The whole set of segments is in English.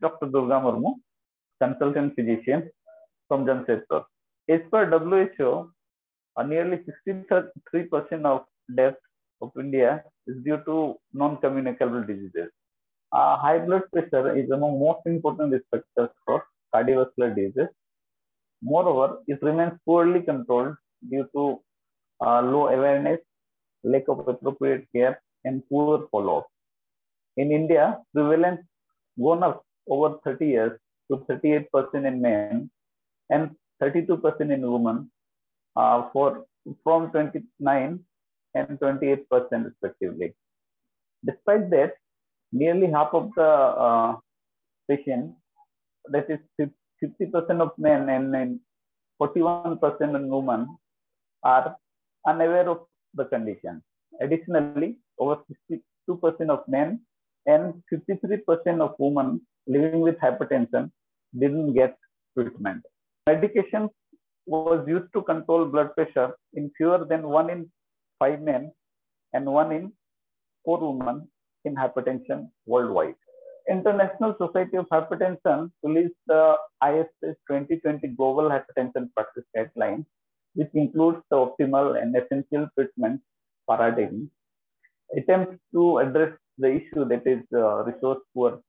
Dr. Durga Murmu, consultant physician from Jamshedpur. As per WHO, uh, nearly 63% of deaths of India is due to non-communicable diseases. Uh, high blood pressure is among most important risk factors for cardiovascular diseases. Moreover, it remains poorly controlled due to uh, low awareness, lack of appropriate care, and poor follow-up. In India, prevalence gone up over 30 years to 38% in men and 32% in women uh, for from 29 and 28% respectively. Despite that, nearly half of the uh, patients, that is 50% of men and, and 41% in women, are unaware of the condition. Additionally, over 62% of men and 53% of women living with hypertension didn't get treatment. Medication was used to control blood pressure in fewer than one in five men and one in four women in hypertension worldwide. International Society of Hypertension released the ISH 2020 Global Hypertension Practice Guidelines, which includes the optimal and essential treatment paradigm, attempts to address the issue that is uh, resource poor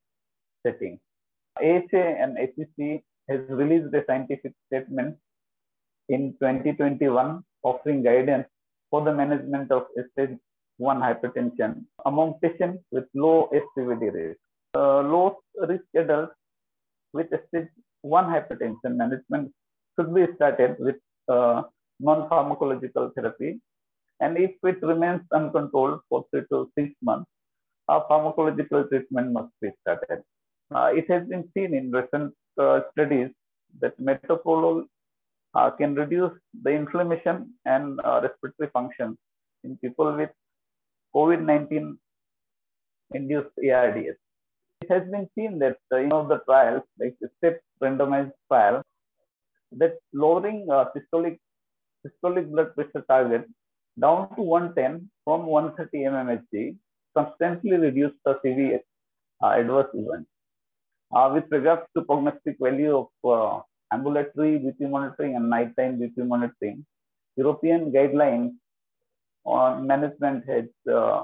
setting. AHA and ACC has released a scientific statement in 2021 offering guidance for the management of stage 1 hypertension among patients with low ASCVD risk. Uh, low risk adults with stage 1 hypertension management should be started with uh, non-pharmacological therapy. And if it remains uncontrolled for three to six months, a pharmacological treatment must be started. Uh, it has been seen in recent uh, studies that metoprolol uh, can reduce the inflammation and respiratory function in people with COVID-19 induced ARDS. It has been seen that uh, you know the trials, like the STEP randomized trial, that lowering uh, systolic systolic blood pressure target down to 110 from 130 mmHg constantly reduce the severe uh, adverse events. Uh, with regards to prognostic value of uh, ambulatory BP monitoring and nighttime BP monitoring, European guidelines on management has uh,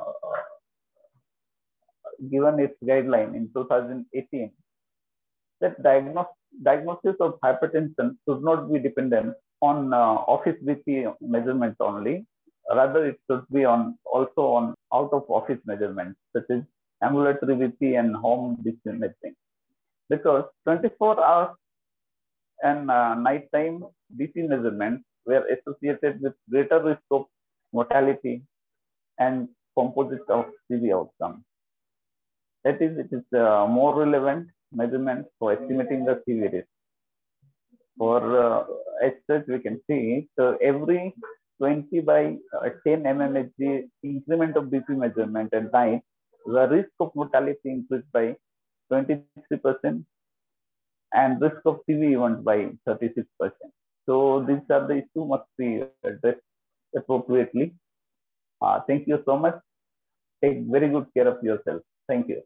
given its guideline in 2018 that diagnosis of hypertension should not be dependent on uh, office BP measurement only. Rather, it should be on also on out of office measurements such as ambulatory BP and home measuring. Because 24 hours and uh, nighttime BP measurements were associated with greater risk of mortality and composite of CV outcome. That is, it is uh, more relevant measurement for estimating the CV risk. For uh, as such, we can see so every 20 by uh, 10 mmHg increment of BP measurement at night, the risk of mortality increased by 23% and risk of CV event by 36%. So these are the issues must be addressed appropriately. Uh, thank you so much. Take very good care of yourself. Thank you.